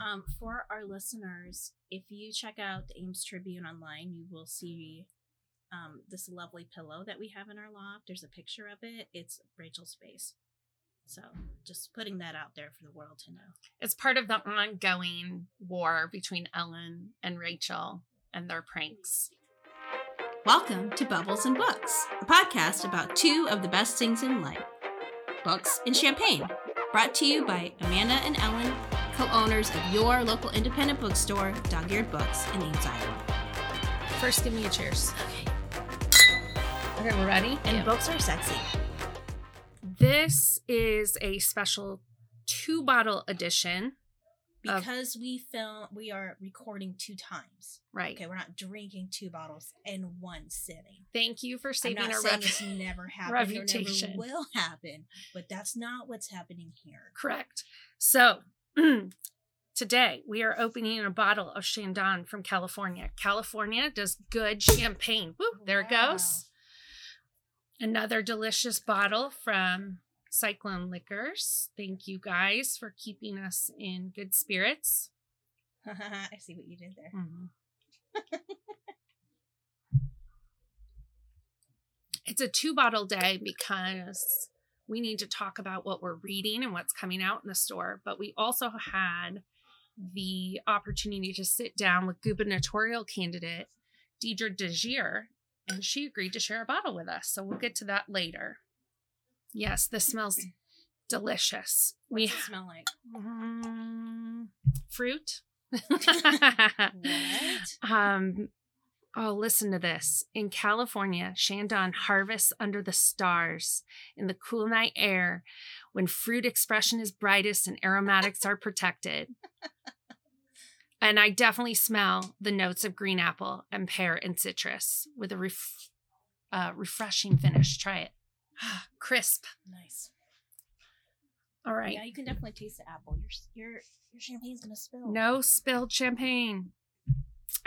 Um, for our listeners, if you check out the Ames Tribune online, you will see um, this lovely pillow that we have in our loft. There's a picture of it. It's Rachel's face. So just putting that out there for the world to know. It's part of the ongoing war between Ellen and Rachel and their pranks. Welcome to Bubbles and Books, a podcast about two of the best things in life books and champagne. Brought to you by Amanda and Ellen, co owners of your local independent bookstore, Dog Eared Books in Ames, Iowa. First, give me a cheers. Okay. Okay, we're ready? And books are sexy. This is a special two bottle edition. Of- Because we film, we are recording two times. Right. Okay, we're not drinking two bottles in one sitting. Thank you for I'm saving not our saying rep- it's never happened or reputation. never will happen, but that's not what's happening here. Correct. So, today we are opening a bottle of Chandon from California. California does good champagne. Woo, there it goes. Another delicious bottle from Cyclone Liquors. Thank you guys for keeping us in good spirits. I see what you did there. Mhm. it's a two bottle day because we need to talk about what we're reading and what's coming out in the store. But we also had the opportunity to sit down with gubernatorial candidate Deidre DeJear, and she agreed to share a bottle with us. So we'll get to that later. Yes, this smells delicious. We What's it smell like? Mm, fruit. What? um, oh, listen to this. In California, Chandon harvests under the stars in the cool night air when fruit expression is brightest and aromatics are protected. And I definitely smell the notes of green apple and pear and citrus with a ref- uh, refreshing finish. Try it. Crisp. Nice. All right. Yeah, you can definitely taste the apple. Your your your champagne's gonna spill. No spilled champagne.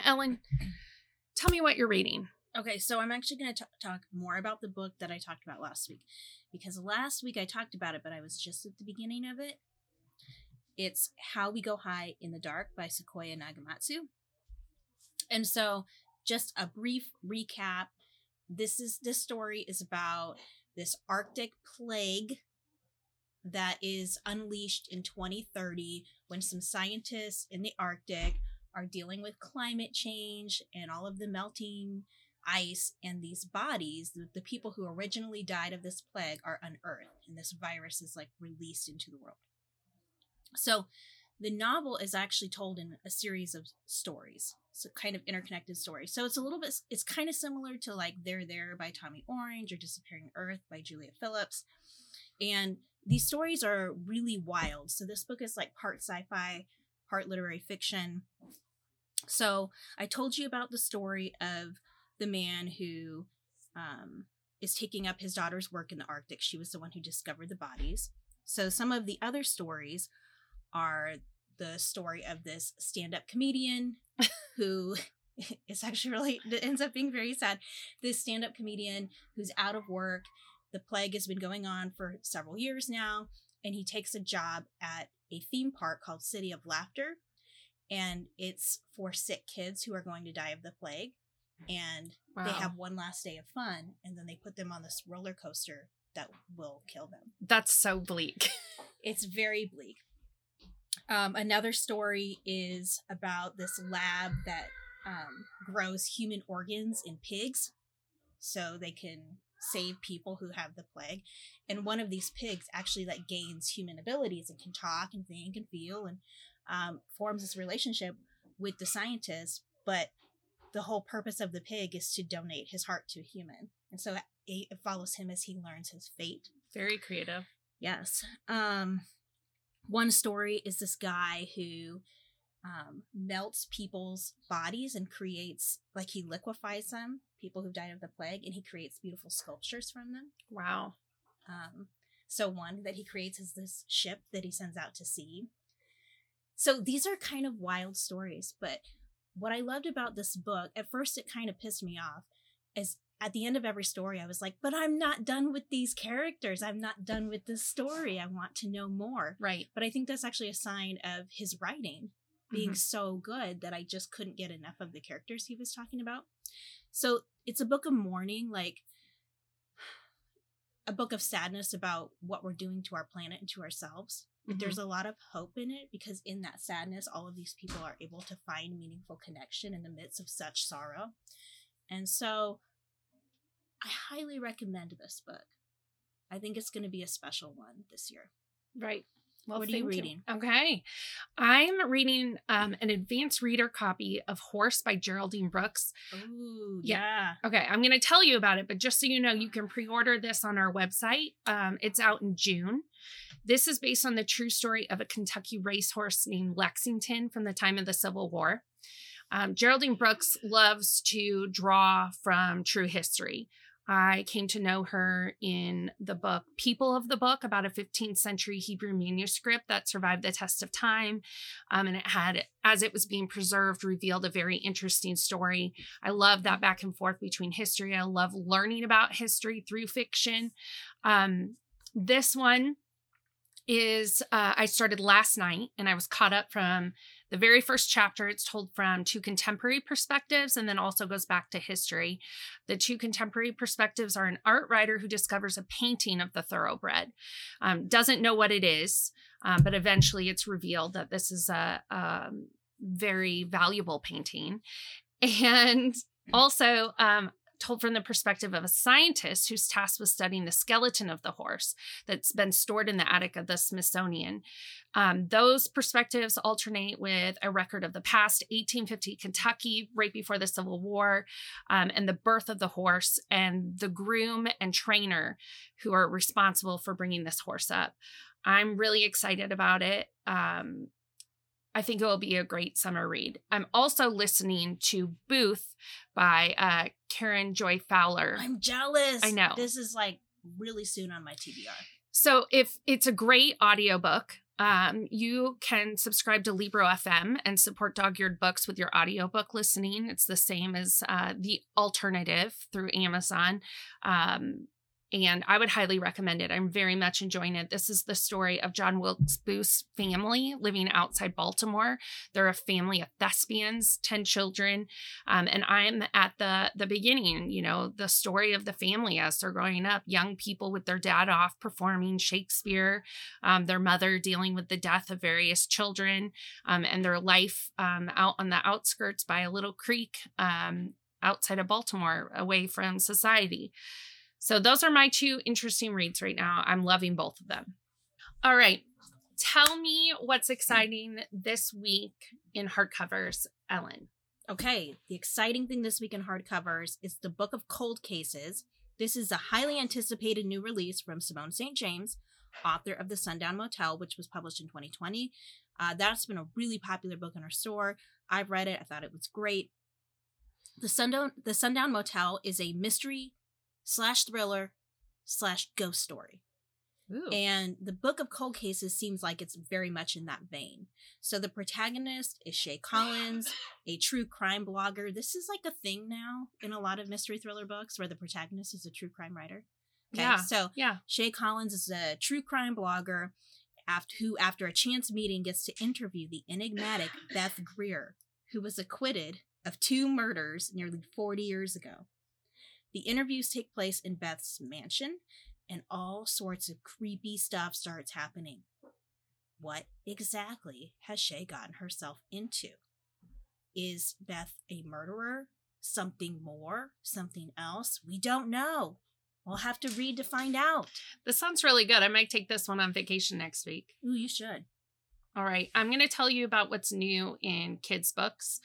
Ellen, tell me what you're reading. Okay, so I'm actually going to talk more about the book that I talked about last week because last week I talked about it, but I was just at the beginning of it. It's How We Go High in the Dark by Sequoia Nagamatsu. And so, just a brief recap. This is this story is about this Arctic plague that is unleashed in 2030 when some scientists in the Arctic are dealing with climate change and all of the melting ice and these bodies the, the people who originally died of this plague are unearthed and this virus is like released into the world. So the novel is actually told in a series of stories so kind of interconnected stories. So it's a little bit it's kind of similar to like There There by tommy orange or disappearing earth by julia phillips. And these stories are really wild. So this book is like part sci-fi part literary fiction so i told you about the story of the man who um, is taking up his daughter's work in the Arctic. She was the one who discovered the bodies. So some of the other stories are the story of this stand-up comedian who is actually really ends up being very sad. This stand-up comedian who's out of work. The plague has been going on for several years now, and he takes a job at a theme park called City of Laughter, and it's for sick kids who are going to die of the plague and Wow. they have one last day of fun and then they put them on this roller coaster that will kill them That's so bleak. it's very bleak um, another story is about this lab that um, grows human organs in pigs so they can save people who have the plague and one of these pigs actually like gains human abilities and can talk and think and feel and um, forms this relationship with the scientist but the whole purpose of the pig is to donate his heart to a human and so it, it follows him as he learns his fate Very creative. Yes. Um, one story is this guy who um, melts people's bodies and creates, like, he liquefies them, people who died of the plague, and he creates beautiful sculptures from them. Wow. Um, so, one that he creates is this ship that he sends out to sea. So, these are kind of wild stories, but what I loved about this book, at first it kind of pissed me off, is at the end of every story, I was like, but I'm not done with these characters. I'm not done with this story. I want to know more. Right. But I think that's actually a sign of his writing being Mhm. so good that I just couldn't get enough of the characters he was talking about. So it's a book of mourning, like a book of sadness about what we're doing to our planet and to ourselves. But Mhm. there's a lot of hope in it because in that sadness, all of these people are able to find meaningful connection in the midst of such sorrow. And so I highly recommend this book. I think it's going to be a special one this year. Right. Well, What are you reading? Okay. I'm reading um, an advanced reader copy of Horse by Geraldine Brooks. Ooh, Yeah. yeah. Okay, I'm going to tell you about it, but just so you know, you can pre order this on our website. Um, it's out in June. This is based on the true story of a Kentucky racehorse named Lexington from the time of the Civil War. Um, Geraldine Brooks loves to draw from true history. I came to know her in the book People of the Book, about a 15th century Hebrew manuscript that survived the test of time. Um, and it had, as it was being preserved, revealed a very interesting story. I love that back and forth between history. I love learning about history through fiction. Um, this one is, uh, I started last night and I was caught up from the very first chapter. It's told from two contemporary perspectives and then also goes back to history. The two contemporary perspectives are an art writer who discovers a painting of the thoroughbred, um, doesn't know what it is, um, but eventually it's revealed that this is a, um very valuable painting. And also, um, told from the perspective of a scientist who's tasked with studying the skeleton of the horse that's been stored in the attic of the Smithsonian. Um, those perspectives alternate with a record of the past 1850 Kentucky, right before the Civil War, um, and the birth of the horse, and the groom and trainer who are responsible for bringing this horse up. I'm really excited about it. Um, I think it will be a great summer read. I'm also listening to Booth by uh, Karen Joy Fowler. I'm jealous. I know. This is like really soon on my TBR. So if it's a great audiobook, um, you can subscribe to Libro FM and support Dog Eared Books with your audiobook listening. It's the same as uh, the alternative through Amazon. Um, and I would highly recommend it. I'm very much enjoying it. This is the story of John Wilkes Booth's family living outside Baltimore. They're a family of thespians, 10 children. Um, and I'm at the the beginning, you know, the story of the family as they're growing up, young people with their dad off performing Shakespeare, um, their mother dealing with the death of various children, um, and their life um, out on the outskirts by a little creek um, outside of Baltimore, away from society. So those are my two interesting reads right now. I'm loving both of them. All right. Tell me what's exciting this week in hardcovers, Ellen. Okay, the exciting thing this week in hardcovers is the Book of Cold Cases. This is a highly anticipated new release from Simone St. James, author of The Sundown Motel, which was published in 2020. Uh, that's been a really popular book in our store. I've read it. I thought it was great. The Sundown The Sundown Motel is a mystery slash thriller slash ghost story. Ooh. And the Book of Cold Cases seems like it's very much in that vein. So the protagonist is Shay Collins, a true crime blogger. This is like a thing now in a lot of mystery thriller books where the protagonist is a true crime writer. Okay, Yeah. so yeah. Shay Collins is a true crime blogger after, who, after a chance meeting, gets to interview the enigmatic Beth Greer, who was acquitted of two murders nearly 40 years ago. The interviews take place in Beth's mansion, and all sorts of creepy stuff starts happening. What exactly has Shay gotten herself into? Is Beth a murderer? Something more? Something else? We don't know. We'll have to read to find out. This sounds really good. I might take this one on vacation next week. Ooh, you should. All right. I'm going to tell you about what's new in kids' books.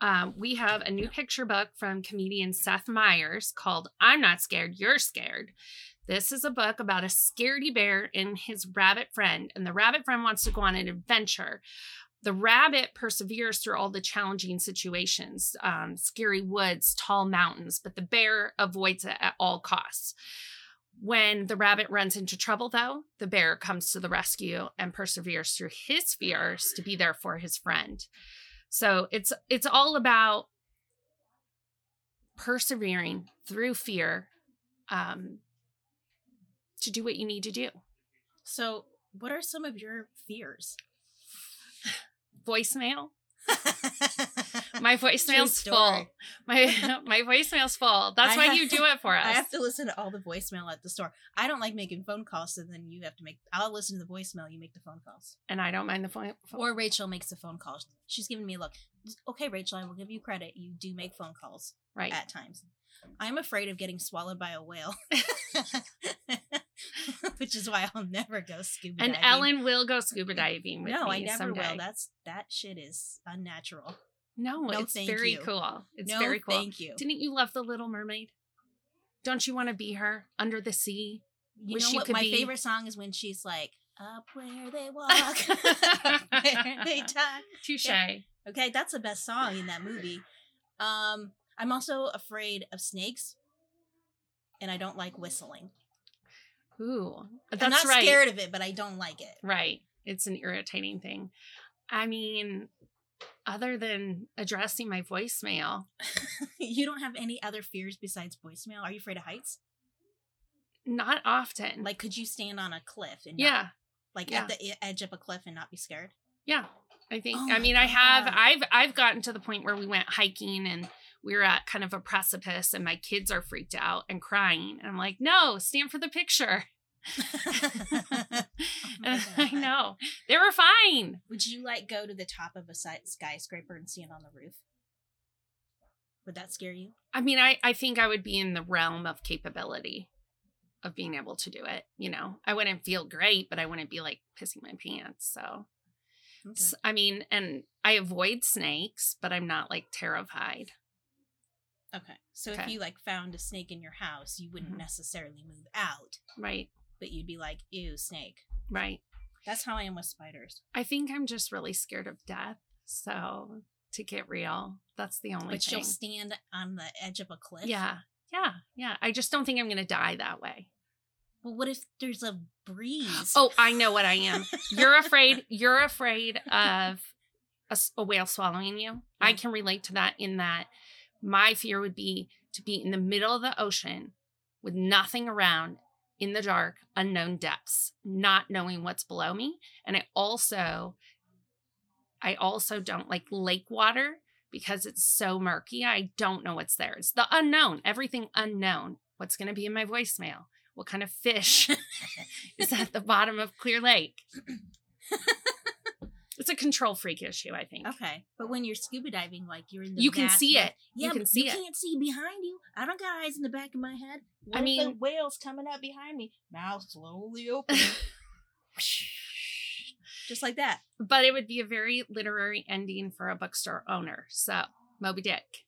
Um, we have a new picture book from comedian Seth Meyers called I'm Not Scared, You're Scared. This is a book about a scaredy bear and his rabbit friend, and the rabbit friend wants to go on an adventure. The rabbit perseveres through all the challenging situations um, scary woods, tall mountains, but the bear avoids it at all costs. When the rabbit runs into trouble, though, the bear comes to the rescue and perseveres through his fears to be there for his friend. So it's it's all about persevering through fear um, to do what you need to do. So, what are some of your fears? Voicemail. My voicemail's full. My my voicemail's full. That's I why you do it for us. I have to listen to all the voicemail at the store. I don't like making phone calls, so then you have to make. I'll listen to the voicemail. You make the phone calls, and I don't mind the phone. phone- or Rachel makes the phone calls. She's giving me a look. Okay, Rachel, I will give you credit. You do make phone calls right. at times. I'm afraid of getting swallowed by a whale, which is why I'll never go scuba and diving. Ellen will go scuba diving with no, me I never someday. will. That's that shit is unnatural. no, No, it's very you. cool. It's no, very cool. Thank you. Didn't you love the Little Mermaid? Don't you want to be her under the sea? You Wish know what? My be- favorite song is when she's like, "Up where they walk, where they talk." Touche. Okay, that's the best song in that movie. Um, I'm also afraid of snakes, and I don't like whistling. Ooh, I'm not right. scared of it, but I don't like it. Right. It's an irritating thing. I mean, other than addressing my voicemail, you don't have any other fears besides voicemail? Are you afraid of heights? not often. Like, could you stand on a cliff and yeah, not, like yeah. at the edge of a cliff and not be scared? yeah. I think. Oh I mean, I have. I've. I've gotten to the point where we went hiking and we were at kind of a precipice, and my kids are freaked out and crying, and I'm like, "No, stand for the picture." Oh I know they were fine. Would you like go to the top of a skyscraper and stand on the roof? Would that scare you? I mean, I. I think I would be in the realm of capability of being able to do it. You know, I wouldn't feel great, but I wouldn't be like pissing my pants. So. Okay. S- I mean, and I avoid snakes, but I'm not like terrified. Okay. So if you like found a snake in your house, you wouldn't Mhm. necessarily move out, Right, but you'd be like, "Ew, snake." right. That's how I am with spiders. I think I'm just really scared of death. So to get real, that's the only But thing. you'll stand on the edge of a cliff. yeah, yeah, yeah. I just don't think I'm gonna die that way. Well, what if there's a breeze? Oh, I know what I am. You're afraid. You're afraid of a whale swallowing you. I can relate to that. In that, my fear would be to be in the middle of the ocean with nothing around, in the dark, unknown depths, not knowing what's below me. And I also, I also don't like lake water because it's so murky. I don't know what's there. It's the unknown. Everything unknown. What's going to be in my voicemail? What kind of fish is at the bottom of Clear Lake? it's a control freak issue, I think. Okay, but when you're scuba diving, like you're in the You can see it. Yeah, You can but see you it. can't see behind you. I don't got eyes in the back of my head. What I if the mean- whale's coming up behind me. Mouth slowly open, just like that. but it would be a very literary ending for a bookstore owner. So, Moby Dick.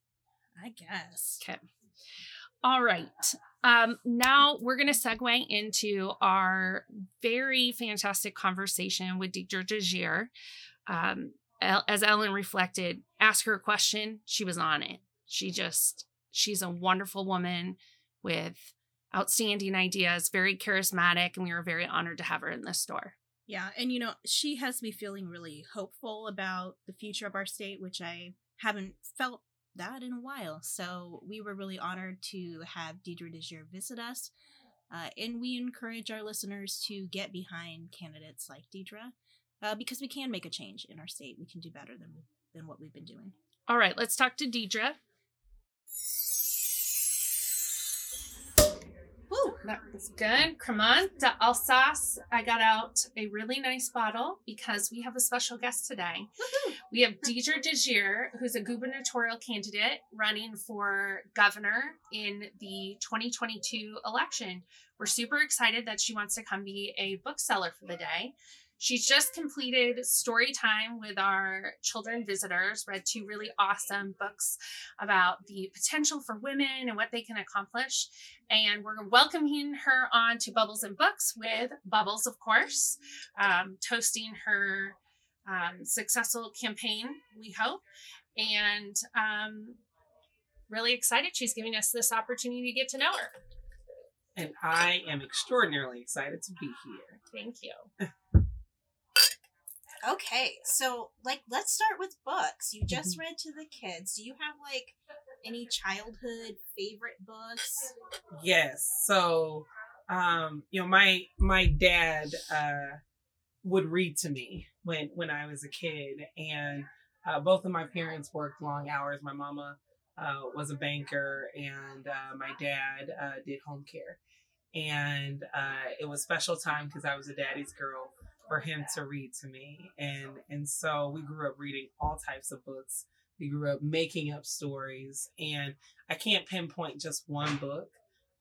I guess. Okay. All right. Um, now we're going to segue into our very fantastic conversation with Deidre DeJear. Um, as Ellen reflected, ask her a question, she was on it. She just, she's a wonderful woman with outstanding ideas, very charismatic, and we were very honored to have her in the store. Yeah, and you know, she has me feeling really hopeful about the future of our state, which I haven't felt that in a while. So we were really honored to have Deidre DeJear visit us. Uh, and we encourage our listeners to get behind candidates like Deidre uh, because we can make a change in our state. We can do better than, than what we've been doing. All right, let's talk to Deidre. That was good. Cremant de Alsace. I got out a really nice bottle because we have a special guest today. We have Deidre DeJear, who's a gubernatorial candidate running for governor in the 2022 election. We're super excited that she wants to come be a bookseller for the day. She's just completed story time with our children visitors, read two really awesome books about the potential for women and what they can accomplish. And we're welcoming her on to Bubbles and Books with Bubbles, of course, um, toasting her um, successful campaign, we hope. And um, really excited she's giving us this opportunity to get to know her. And I am extraordinarily excited to be here. Thank you. Okay, so like let's start with books. You just Mm-hmm. read to the kids. Do you have like any childhood favorite books? Yes. So, um, you know, my my dad uh would read to me when when I was a kid and uh, both of my parents worked long hours. My mama uh, was a banker, and uh, my dad uh, did home care. And uh, it was special time because I was a daddy's girl for him to read to me, and and so we grew up reading all types of books. We grew up making up stories, and I can't pinpoint just one book.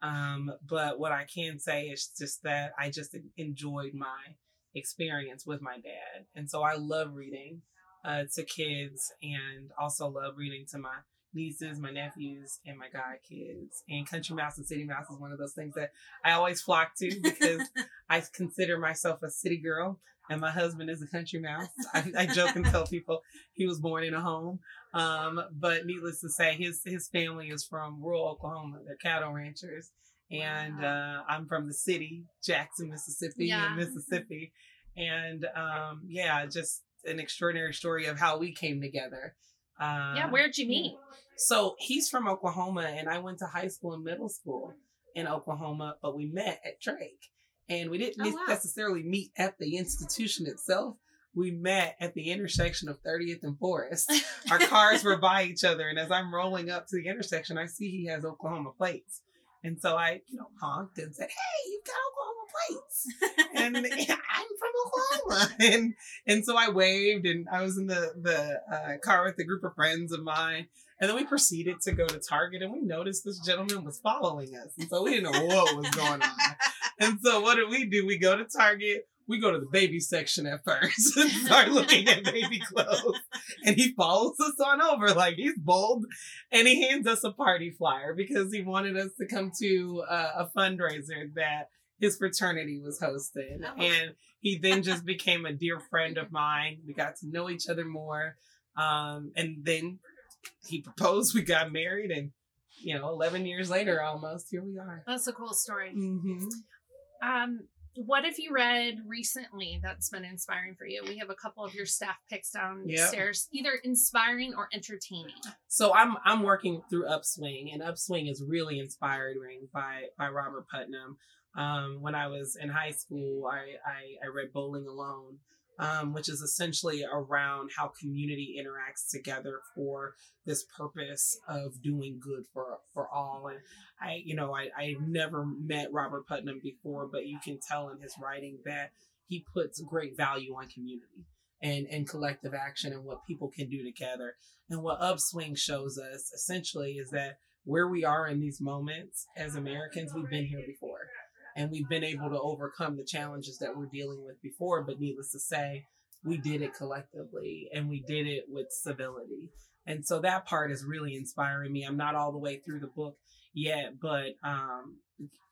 Um, but what I can say is just that I just enjoyed my experience with my dad. And so I love reading uh, to kids and also love reading to my nieces, my nephews, and my god kids. And Country Mouse and City Mouse is one of those things that I always flock to because I consider myself a city girl and my husband is a country mouse. I, I joke and tell people he was born in a home. Um, but needless to say, his his family is from rural Oklahoma. They're cattle ranchers, and uh, I'm from the city, Jackson, Mississippi, Yeah. in Mississippi, and um, yeah, just an extraordinary story of how we came together. Uh, yeah, where'd you meet? so he's from Oklahoma, and I went to high school and middle school in Oklahoma, but we met at Drake. And we didn't Oh, wow. necessarily meet at the institution itself. We met at the intersection of 30th and Forest. Our cars were by each other, and as I'm rolling up to the intersection, I see he has Oklahoma plates. And so I, you know, honked and said, "Hey, you've got Oklahoma plates." and I'm from Oklahoma, and and so I waved, and I was in the the uh, car with a group of friends of mine, and then we proceeded to go to Target, and we noticed this gentleman was following us, and so we didn't know what was going on. And so what did we do? We go to Target. We go to the baby section at first and start looking at baby clothes. And he follows us on over like he's bold. And he hands us a party flyer because he wanted us to come to uh, a fundraiser that his fraternity was hosting. Oh. And he then just became a dear friend of mine. We got to know each other more. Um, and then he proposed, we got married, and you know, 11 years later almost, here we are. That's a cool story. Mm-hmm. Um, what have you read recently that's been inspiring for you? We have a couple of your staff picks downstairs, either inspiring or entertaining. So I'm I'm working through Upswing, and Upswing is really inspiring by by Robert Putnam. Um, when I was in high school, I I, I read Bowling Alone, um, which is essentially around how community interacts together for this purpose of doing good for for all. And I, you know, I I never met Robert Putnam before, but you can tell in his writing that he puts great value on community and and collective action and what people can do together. And what Upswing shows us essentially is that where we are in these moments as Americans, we've been here before. And we've been able to overcome the challenges that we're dealing with before. But needless to say, we did it collectively and we did it with civility. And so that part is really inspiring me. I'm not all the way through the book yet, but um,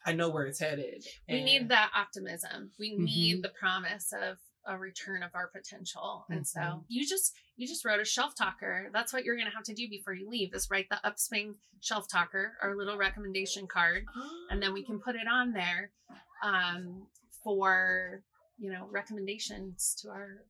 I know where it's headed. We And- need that optimism. We need Mhm. the promise of a return of our potential. And so Mhm. you just you just wrote a shelf talker. That's what you're gonna have to do before you leave is write the upswing shelf talker, our little recommendation card, and then we can put it on there um, for you know recommendations to our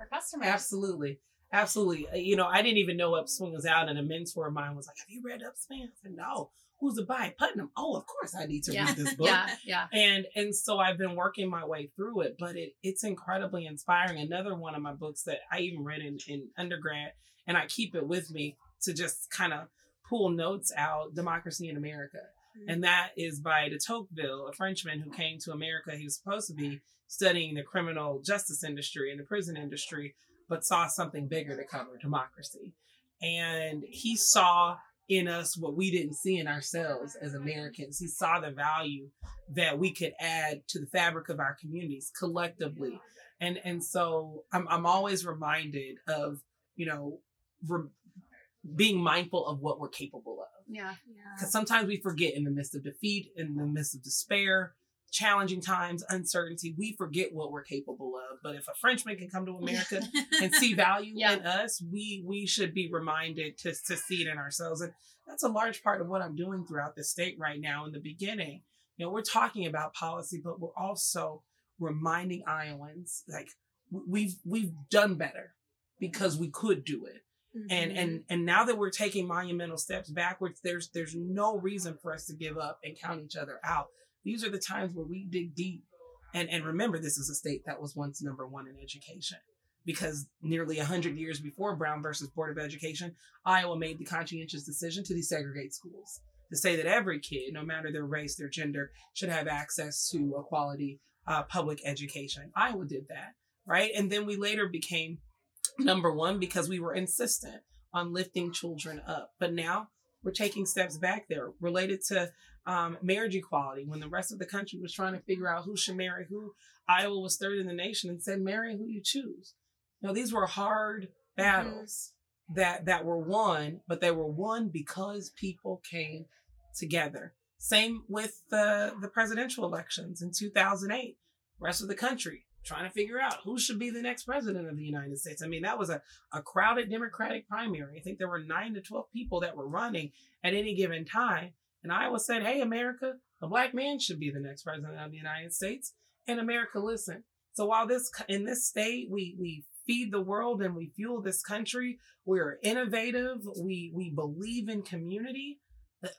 our customers. Absolutely. Absolutely. Uh, You know, I didn't even know Upswing was out, and a mentor of mine was like, Have you read Upswing? I said, No. Who's it by? Putnam. Oh, of course I need to Yeah. read this book. Yeah, yeah. And and so I've been working my way through it, but it it's incredibly inspiring. Another one of my books that I even read in, in undergrad, and I keep it with me to just kind of pull notes out, Democracy in America. Mm-hmm. And that is by de Tocqueville, a Frenchman who came to America. He was supposed to be studying the criminal justice industry and the prison industry, but saw something bigger to cover democracy. And he saw in us what we didn't see in ourselves as Americans. He saw the value that we could add to the fabric of our communities collectively. And and so I'm I'm always reminded of, you know, re- being mindful of what we're capable of Yeah. because sometimes we forget in the midst of defeat, in the midst of despair, challenging times, uncertainty, we forget what we're capable of. But if a Frenchman can come to America and see value Yeah. in us, we we should be reminded to to see it in ourselves. And that's a large part of what I'm doing throughout the state right now. In the beginning, you know, we're talking about policy, but we're also reminding Iowans like we've we've done better because we could do it and Mm-hmm. and and now that we're taking monumental steps backwards there's there's no reason for us to give up and count each other out these are the times where we dig deep and and remember this is a state that was once number one in education because nearly 100 years before Brown versus Board of Education, Iowa made the conscientious decision to desegregate schools, to say that every kid, no matter their race, their gender, should have access to a quality uh, public education. Iowa did that, right? And then we later became number one because we were insistent on lifting children up. But now we're taking steps back there related to um, marriage equality when the rest of the country was trying to figure out who should marry who. Iowa was third in the nation and said, marry who you choose. Now, these were hard battles mm-hmm. that, that were won, but they were won because people came together. Same with the, the presidential elections in 2008. Rest of the country trying to figure out who should be the next president of the United States. I mean, that was a, a crowded Democratic primary. I think there were nine to 12 people that were running at any given time. And Iowa said, hey, America, a black man should be the next president of the United States. And America listened. So while this in this state we we feed the world and we fuel this country, we're innovative, we we believe in community.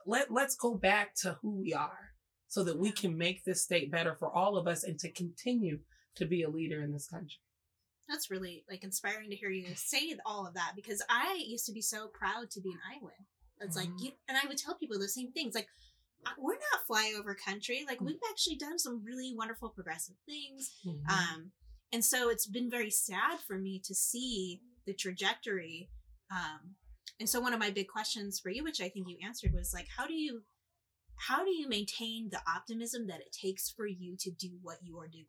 Let let's go back to who we are so that we can make this state better for all of us and to continue to be a leader in this country. That's really like inspiring to hear you say all of that because I used to be so proud to be an Iowan. It's mm-hmm. like, you, and I would tell people the same things. Like, we're not flyover country. Like, mm-hmm. we've actually done some really wonderful progressive things. Mm-hmm. Um, and so it's been very sad for me to see the trajectory. Um, and so one of my big questions for you, which I think you answered, was like, how do you, how do you maintain the optimism that it takes for you to do what you are doing?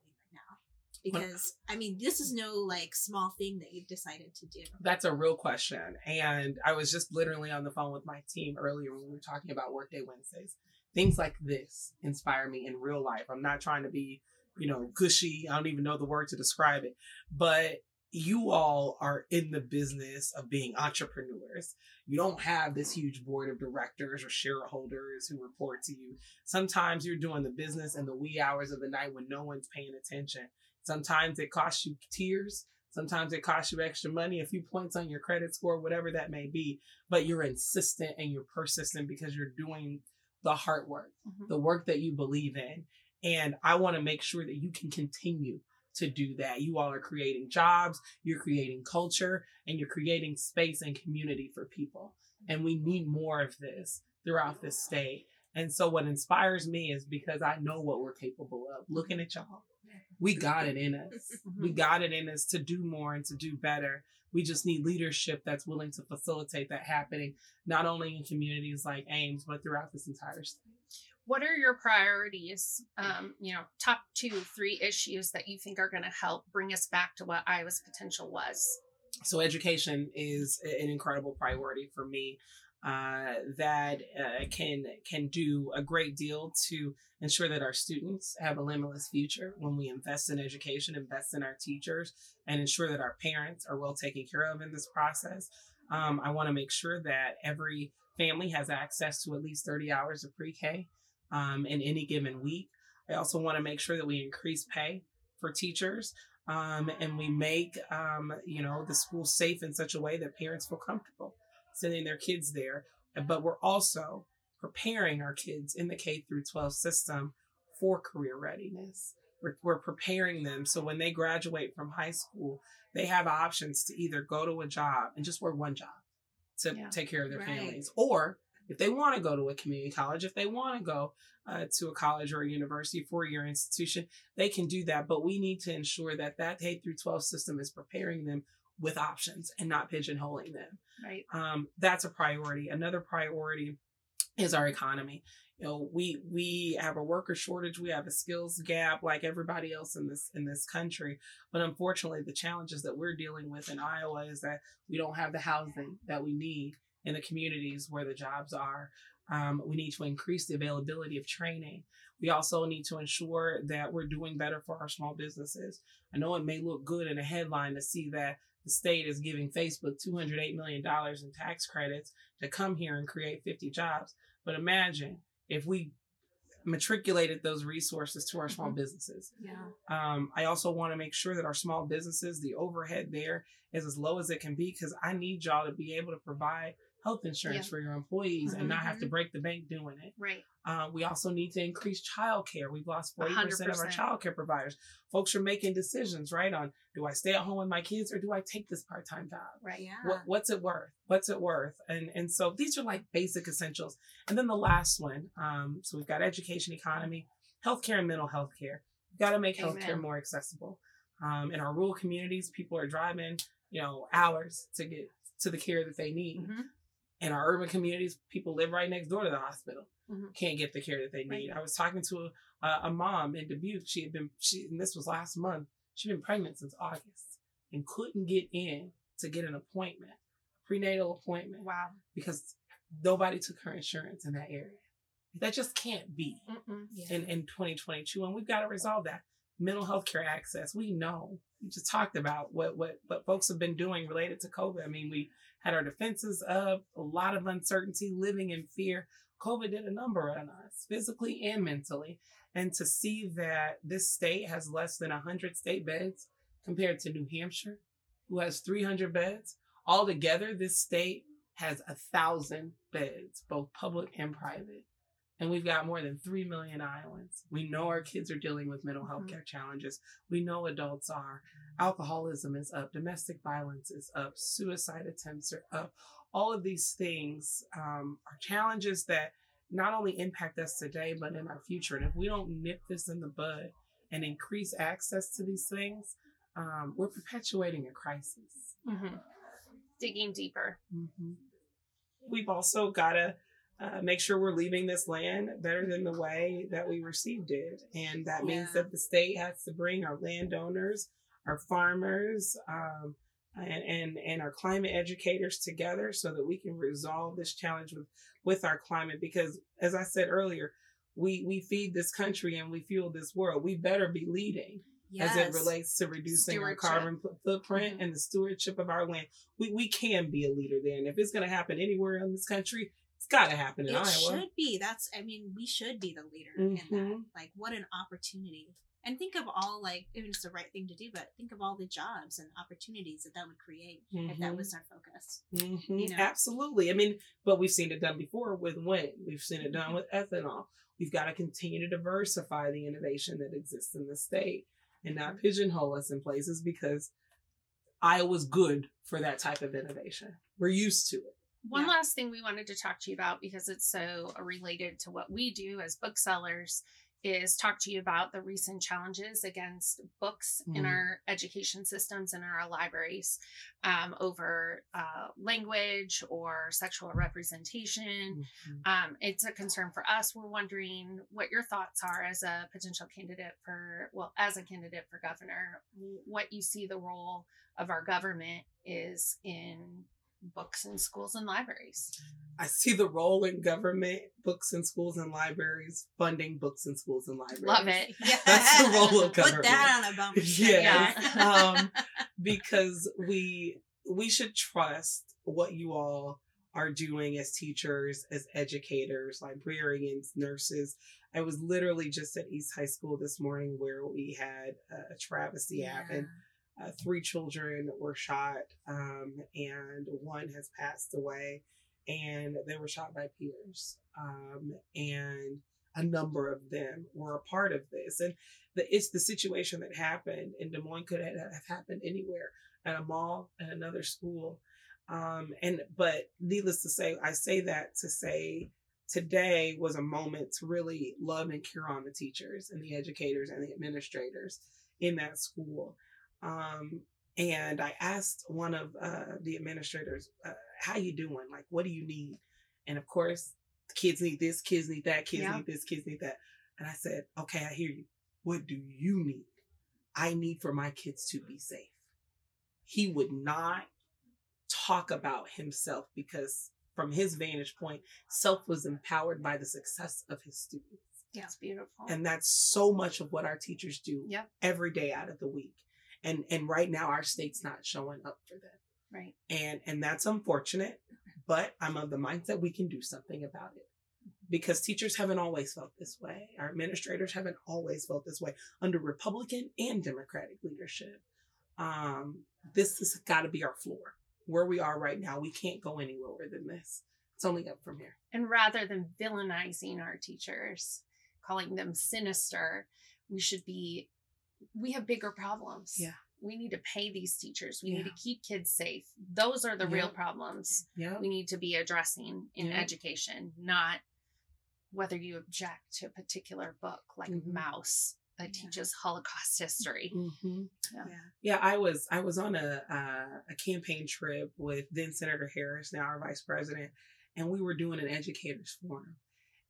Because I mean, this is no like small thing that you've decided to do. That's a real question. And I was just literally on the phone with my team earlier when we were talking about Workday Wednesdays. Things like this inspire me in real life. I'm not trying to be, you know, gushy. I don't even know the word to describe it. But you all are in the business of being entrepreneurs. You don't have this huge board of directors or shareholders who report to you. Sometimes you're doing the business in the wee hours of the night when no one's paying attention. Sometimes it costs you tears. Sometimes it costs you extra money, a few points on your credit score, whatever that may be. But you're insistent and you're persistent because you're doing the hard work, mm-hmm. the work that you believe in. And I want to make sure that you can continue to do that. You all are creating jobs, you're creating culture, and you're creating space and community for people. And we need more of this throughout this state. And so what inspires me is because I know what we're capable of. Looking at y'all, we got it in us. We mm-hmm. got it in us to do more and to do better. We just need leadership that's willing to facilitate that happening, not only in communities like Ames, but throughout this entire state. What are your priorities? Um, you know, top two, three issues that you think are going to help bring us back to what Iowa's potential was. So, education is an incredible priority for me uh, that uh, can can do a great deal to ensure that our students have a limitless future when we invest in education, invest in our teachers, and ensure that our parents are well taken care of in this process. Um, I want to make sure that every family has access to at least 30 hours of pre-K um, in any given week. I also want to make sure that we increase pay for teachers um, and we make um, you know the school safe in such a way that parents feel comfortable sending their kids there, but we're also preparing our kids in the K through 12 system for career readiness. We're, we're preparing them so when they graduate from high school, they have options to either go to a job and just work one job to yeah, take care of their right. families, or if they want to go to a community college, if they want to go uh, to a college or a university, four year institution, they can do that. But we need to ensure that that K through 12 system is preparing them with options and not pigeonholing them. Right. Um, that's a priority. Another priority is our economy. You know, we we have a worker shortage, we have a skills gap like everybody else in this in this country. But unfortunately, the challenges that we're dealing with in Iowa is that we don't have the housing that we need in the communities where the jobs are. Um, we need to increase the availability of training. We also need to ensure that we're doing better for our small businesses. I know it may look good in a headline to see that the state is giving Facebook $208 million in tax credits to come here and create 50 jobs. But imagine if we matriculated those resources to our small mm-hmm. businesses. Yeah. Um, I also want to make sure that our small businesses, the overhead there is as low as it can be because I need y'all to be able to provide health insurance Yeah. for your employees and not have to Mhm. break the bank doing it. Right. Uh, we also need to increase childcare. We've lost 40% of our 100%. childcare providers. Folks are making decisions, right? On do I stay at home with my kids or do I take this part time job? Right. Yeah. What, what's it worth? What's it worth? And and so these are like basic essentials. And then the last one, um, so we've got education, economy, healthcare, and mental health care. We've got to make healthcare Amen. more accessible. Um, in our rural communities, people are driving, you know, hours to get to the care that they need. Mhm. In our urban communities, people live right next door to the hospital, Mhm. can't get the care that they Right. need. I was talking to a, a mom in Dubuque. She had been, she, and this was last month. She'd been pregnant since August and couldn't get in to get an appointment, prenatal appointment, Wow. because nobody took her insurance in that area. That just can't be Yeah. in, in 2022. And we've got to resolve that. Mental health care access. We know. We just talked about what, what, what folks have been doing related to COVID. I mean, we had our defenses up, a lot of uncertainty, living in fear. COVID did a number on us, physically and mentally. And to see that this state has less than 100 state beds compared to New Hampshire, who has 300 beds, altogether, this state has a thousand beds, both public and private. And we've got more than 3 million Iowans. We know our kids are dealing with mental health Mhm. care challenges. We know adults are. Alcoholism is up. Domestic violence is up. Suicide attempts are up. All of these things um, are challenges that not only impact us today, but in our future. And if we don't nip this in the bud and increase access to these things, um, we're perpetuating a crisis. Mhm. Digging deeper. Mm-hmm. We've also got to uh, make sure we're leaving this land better than the way that we received it. And that means that the state has to bring our landowners, our farmers, um, and, and, and our climate educators together so that we can resolve this challenge with, with our climate. Because as I said earlier, we, we feed this country and we fuel this world. We better be leading as it relates to reducing our carbon fu- footprint Mhm. and the stewardship of our land. We we can be a leader there, and if it's going to happen anywhere in this country, it's got to happen in it Iowa. should be. That's. I mean, we should be the leader in that. Mhm. Like, what an opportunity! And think of all like, if it's the right thing to do, but think of all the jobs and opportunities that that would create if that Mhm. was our focus. Mhm. you know? Absolutely. I mean, but we've seen it done before with wind. We've seen it done Mhm. with ethanol. We've got to continue to diversify the innovation that exists in the state and not pigeonhole us in places because Iowa's good for that type of innovation. We're used to it. One Yeah. last thing we wanted to talk to you about because it's so related to what we do as booksellers is talk to you about the recent challenges against books in Mhm. our education systems and our libraries um, over uh, language or sexual representation. Um, it's a concern for us. We're wondering what your thoughts are as a potential candidate for, well, as a candidate for governor, what you see the role of our government is in books in schools and libraries. I see the role in government, books in schools and libraries, funding books in schools and libraries. Love it. Yeah. That's the role of government. Put that on a bumper sticker. Yes. um, because we we should trust what you all are doing as teachers, as educators, librarians, nurses. I was literally just at East High School this morning where we had a travesty happen. Uh, three children were shot, um, and one has passed away, and they were shot by peers. Um, and a number of them were a part of this. And the, it's the situation that happened in Des Moines could have, happened anywhere at a mall, at another school. Um, and but needless to say, I say that to say today was a moment to really love and care on the teachers and the educators and the administrators in that school. Um, and I asked one of uh, the administrators, uh, "How you doing? Like, what do you need?" And of course, kids need this, kids need that, kids Yeah. need this, kids need that. And I said, "Okay, I hear you. What do you need? I need for my kids to be safe." He would not talk about himself because, from his vantage point, self was empowered by the success of his students. It's beautiful. And that's so much of what our teachers do every day out of the week. And and right now our state's not showing up for them. right. And and that's unfortunate, but I'm of the mindset we can do something about it. Because teachers haven't always felt this way. Our administrators haven't always felt this way under Republican and Democratic leadership. Um, this has got to be our floor. where we are right now, we can't go any lower than this. It's only up from here. And rather than villainizing our teachers, calling them sinister, we should be, we have bigger problems. Yeah. We need to pay these teachers. We Yeah. need to keep kids safe. Those are the real problems Yeah. we need to be addressing in Yeah. education, not whether you object to a particular book like Mhm. Maus that teaches Holocaust history. hmm Yeah. Yeah. Yeah, I was I was on a uh, a campaign trip with then Senator Harris, now our vice president, and we were doing an educators forum.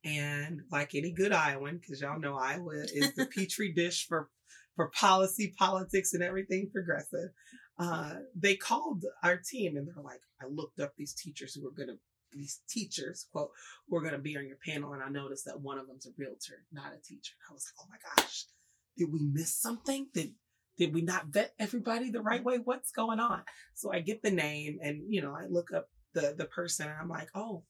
And like any good Iowan, because y'all know Iowa is the petri dish for for policy, politics, and everything progressive. Uh, they called our team and they're like, I looked up these teachers who were gonna these teachers quote who are gonna be on your panel, and I noticed that one of them's a realtor, not a teacher. I was like, oh my gosh, did we miss something? Did did we not vet everybody the right way? What's going on? So I get the name and you know, I look up the the person and I'm like, oh,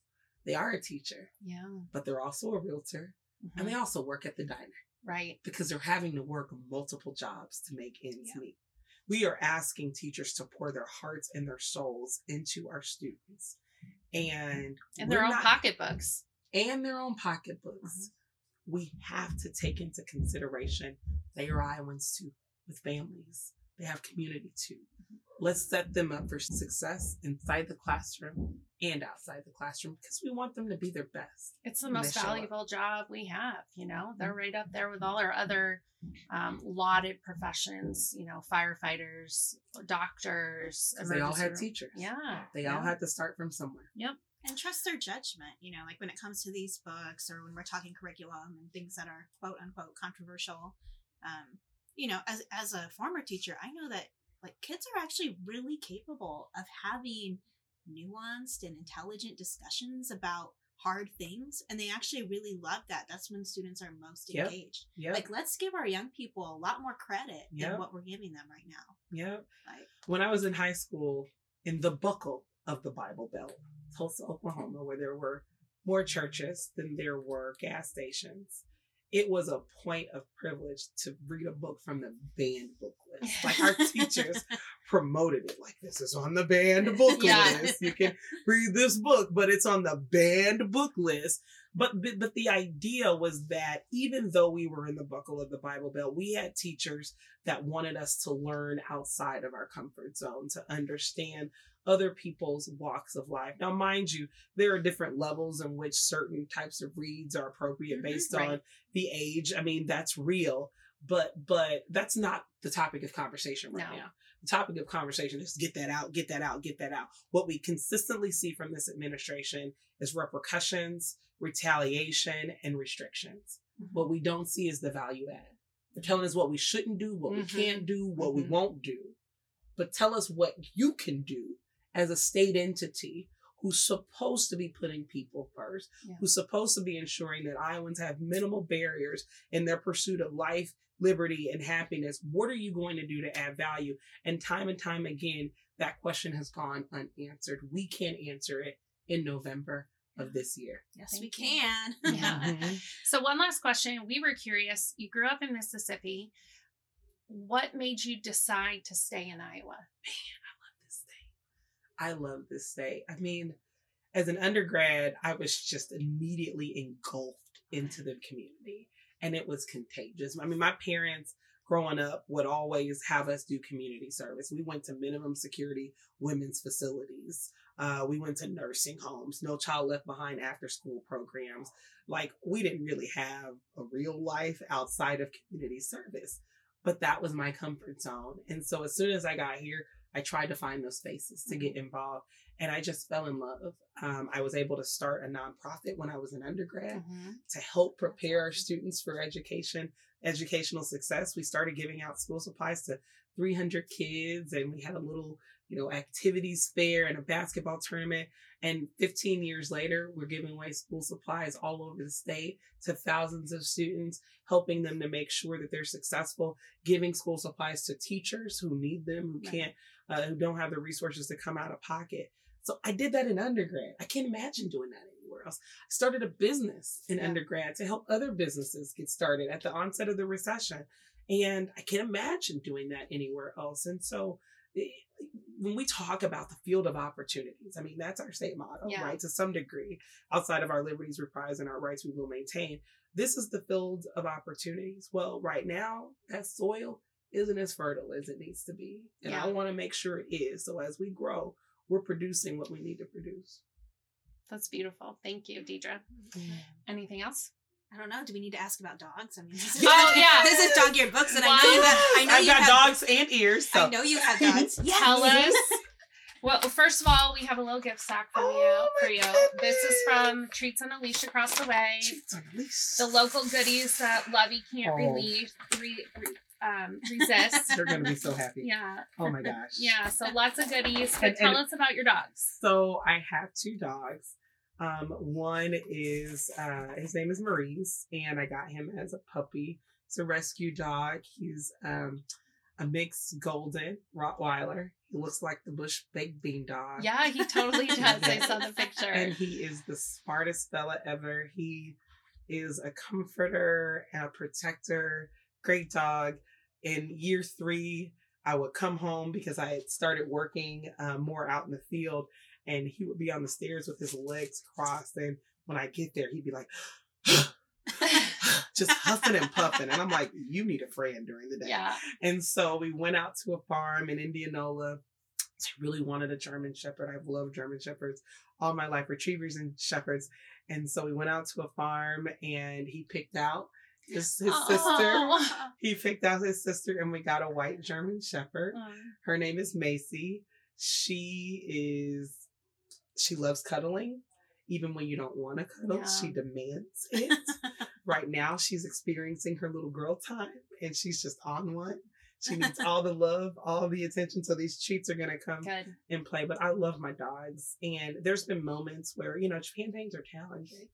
they are a teacher, Yeah. but they're also a realtor and Mhm. they also work at the diner Right. because they're having to work multiple jobs to make ends Yeah. meet. We are asking teachers to pour their hearts and their souls into our students. And And their own not- pocketbooks. and their own pocketbooks. We have to take into consideration they are Iowans too, with families. They have community too. Let's set them up for success inside the classroom and outside the classroom because we want them to be their best. It's the most valuable job we have. You know, Mm-hmm. they're right up there with all our other um, lauded professions. You know, firefighters, doctors. they all had teachers. Yeah, They yeah. all had to start from somewhere. Yep. and trust their judgment you know like when it comes to these books or when we're talking curriculum and things that are quote unquote controversial um you know as as a former teacher i know that like kids are actually really capable of having nuanced and intelligent discussions about hard things and they actually really love that that's when students are most Yep. engaged Yeah. like let's give our young people a lot more credit Yep. than what we're giving them right now yeah. like When I was in high school, in the buckle of the Bible Belt, Tulsa, Oklahoma, where there were more churches than there were gas stations, it was a point of privilege to read a book from the banned book list. Like our teachers promoted it, like this is on the banned book Yeah. list. You can read this book, but it's on the banned book list. But but but the idea was that even though we were in the buckle of the Bible Belt, we had teachers that wanted us to learn outside of our comfort zone, to understand other people's walks of life. Now, mind you, there are different levels in which certain types of reads are appropriate Mhm, based right. on the age. I mean, that's real, but but that's not the topic of conversation right No. now. The topic of conversation is get that out, get that out, get that out. What we consistently see from this administration is repercussions, retaliation, and restrictions. What we don't see is the value add. They're telling us what we shouldn't do, what we Mhm. can't do, what we Mhm. won't do. But tell us what you can do as a state entity who's supposed to be putting people first, Yeah. who's supposed to be ensuring that Iowans have minimal barriers in their pursuit of life, liberty, and happiness. What are you going to do to add value? And time and time again, that question has gone unanswered. We can't answer it in November of this year. yes Thank we you. can Yeah. Mm-hmm. So one last question. We were curious. You grew up in Mississippi. What made you decide to stay in Iowa? this state. I love this state. I mean, as an undergrad, I was just immediately engulfed into the community and it was contagious. I mean, my parents growing up would always have us do community service. We went to minimum security women's facilities. Uh, we went to nursing homes, no child left behind after school programs. Like we didn't really have a real life outside of community service, but that was my comfort zone. And so as soon as I got here, I tried to find those spaces to get involved and I just fell in love. Um, I was able to start a nonprofit when I was an undergrad to help prepare our students for education, educational success. We started giving out school supplies to 300 kids and we had a little, you know, activities fair and a basketball tournament. And 15 years later, we're giving away school supplies all over the state to thousands of students, helping them to make sure that they're successful, giving school supplies to teachers who need them, who can't, uh, who don't have the resources to come out of pocket. So I did that in undergrad. I can't imagine doing that else. I started a business in Yeah. undergrad to help other businesses get started at the onset of the recession. And I can't imagine doing that anywhere else. And so, eh, when we talk about the field of opportunities, I mean, that's our state motto, Yeah. right? To some degree, outside of our liberties we prize and our rights we will maintain. This is the field of opportunities. Well, right now, that soil isn't as fertile as it needs to be. And I want to make sure it is. So as we grow, we're producing what we need to produce. That's beautiful. Thank you, Deidre. Mm-hmm. Anything else? I don't know. Do we need to ask about dogs? I mean, this Oh, yeah. this is dog eared books, and I know you have. I know I've you got have, dogs and ears. So. I know you have dogs. Yes. Tell us. Well, first of all, we have a little gift sack from Oh, you for my you. This is from Treats on a Leash across the way. Treats on a leash. The local goodies that Lovey can't Oh. relieve, re, re, um, resist. They're gonna be so happy. yeah, Oh my gosh. yeah. So lots of goodies. But And- tell and- us about your dogs. So I have two dogs. Um, one is uh, his name is Maurice, and I got him as a puppy. It's a rescue dog. He's um, a mixed golden Rottweiler. He looks like the Bush baked bean dog. Yeah, he totally does. I saw the picture. And he is the smartest fella ever. He is a comforter and a protector. Great dog. In year three, I would come home because I had started working uh, more out in the field, and he would be on the stairs with his legs crossed. And when I get there, he'd be like, just huffing and puffing. And I'm like, you need a friend during the day. yeah. And so we went out to a farm in Indianola. I really wanted a German Shepherd. I've loved German Shepherds all my life, retrievers and shepherds. And so we went out to a farm and he picked out his, his sister. Oh. He picked out his sister and we got a white German Shepherd. Mm. Her name is Macy. She is, she loves cuddling. Even when you don't want to cuddle, Yeah. she demands it. right now, she's experiencing her little girl time and she's just on one. She needs all the love, all the attention. So these treats are going to come Good. and play. But I love my dogs. And there's been moments where, you know, Japan things are challenging.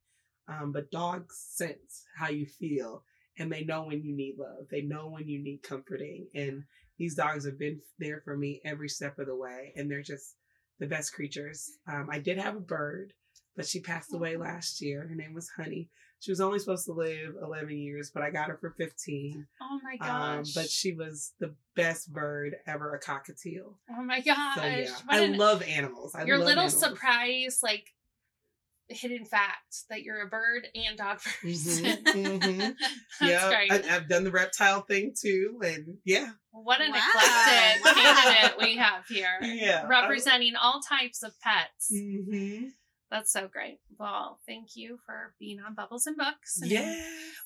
Um, but dogs sense how you feel and they know when you need love. They know when you need comforting. And these dogs have been there for me every step of the way. And they're just the best creatures. Um, I did have a bird, but she passed away last year. Her name was Honey. She was only supposed to live 11 years, but I got her for 15. Oh my Um, gosh. but she was the best bird ever, a cockatiel. oh my gosh. So yeah, I an- love animals. I your love little animals. surprise, like hidden fact that you're a bird and dog person. Mhm, mhm. Yeah. I, I've done the reptile thing too, and yeah, what an Wow. eclectic Wow. candidate we have here. yeah, Representing all types of pets. hmm That's so great. Well, thank you for being on Bubbles and Books. And Yeah.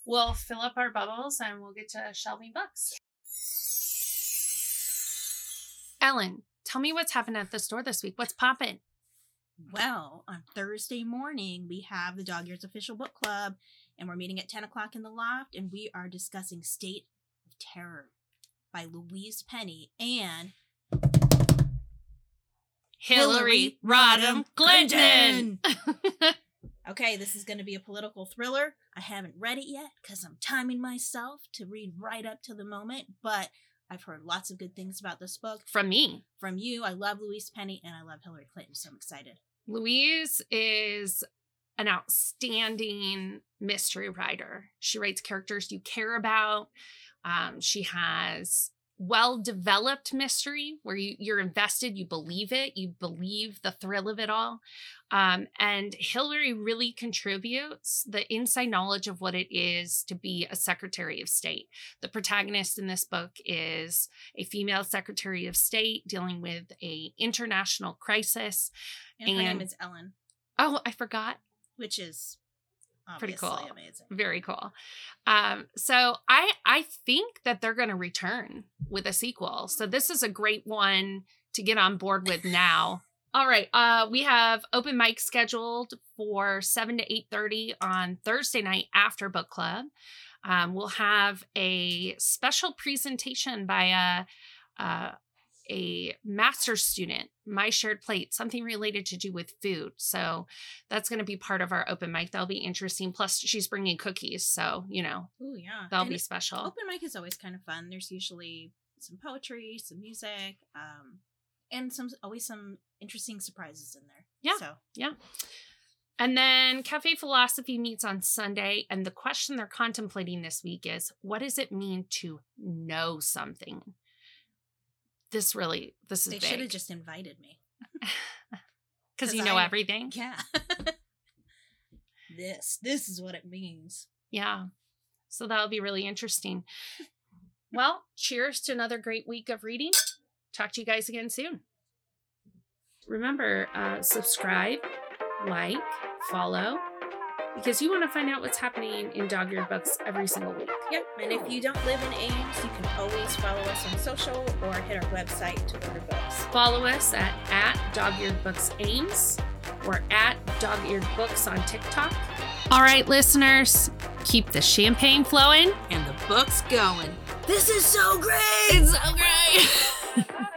We'll fill up our bubbles and we'll get to shelving books. Ellen, tell me what's happening at the store this week. What's popping? Well, on Thursday morning, we have the Dog Eared Official Book Club, and we're meeting at 10 o'clock in the loft, and we are discussing State of Terror by Louise Penny and Hillary Rodham Clinton. Okay, this is going to be a political thriller. I haven't read it yet because I'm timing myself to read right up to the moment, but I've heard lots of good things about this book From me. from you. I love Louise Penny and I love Hillary Clinton, so I'm excited. Louise is an outstanding mystery writer. She writes characters you care about. Um, she has well developed mystery where you, you're invested, you believe it, you believe the thrill of it all. Um, and Hillary really contributes the inside knowledge of what it is to be a Secretary of State. The protagonist in this book is a female Secretary of State dealing with a international crisis. And, her name is Ellen, Oh, I forgot. which is Pretty cool. amazing. Very cool. Um, so I I think that they're going to return with a sequel. So this is a great one to get on board with now. All right, uh, we have open mic scheduled for seven to eight thirty on Thursday night after book club. Um, we'll have a special presentation by a, uh, a master's student, my shared plate, something related to do with food. So that's going to be part of our open mic. That'll be interesting. Plus, she's bringing cookies, so you know Ooh, yeah. that'll And be special. Open mic is always kind of fun. There's usually some poetry, some music, um, and some always some interesting surprises in there. Yeah. So yeah. And then Cafe Philosophy meets on Sunday, and the question they're contemplating this week is, what does it mean to know something? This really this is They should have just invited me. because you know I- everything. Yeah. this. This is what it means. Yeah. So that'll be really interesting. Well, cheers to another great week of reading. Talk to you guys again soon. Remember, uh, subscribe, like, follow, because you want to find out what's happening in Dog Eared Books every single week. Yep. And if you don't live in Ames, you can always follow us on social or hit our website to order books. Follow us at, at Dog Eared Books Ames or at Dog Eared Books on TikTok. All right, listeners, keep the champagne flowing. And the book's going. This is so great! It's so great.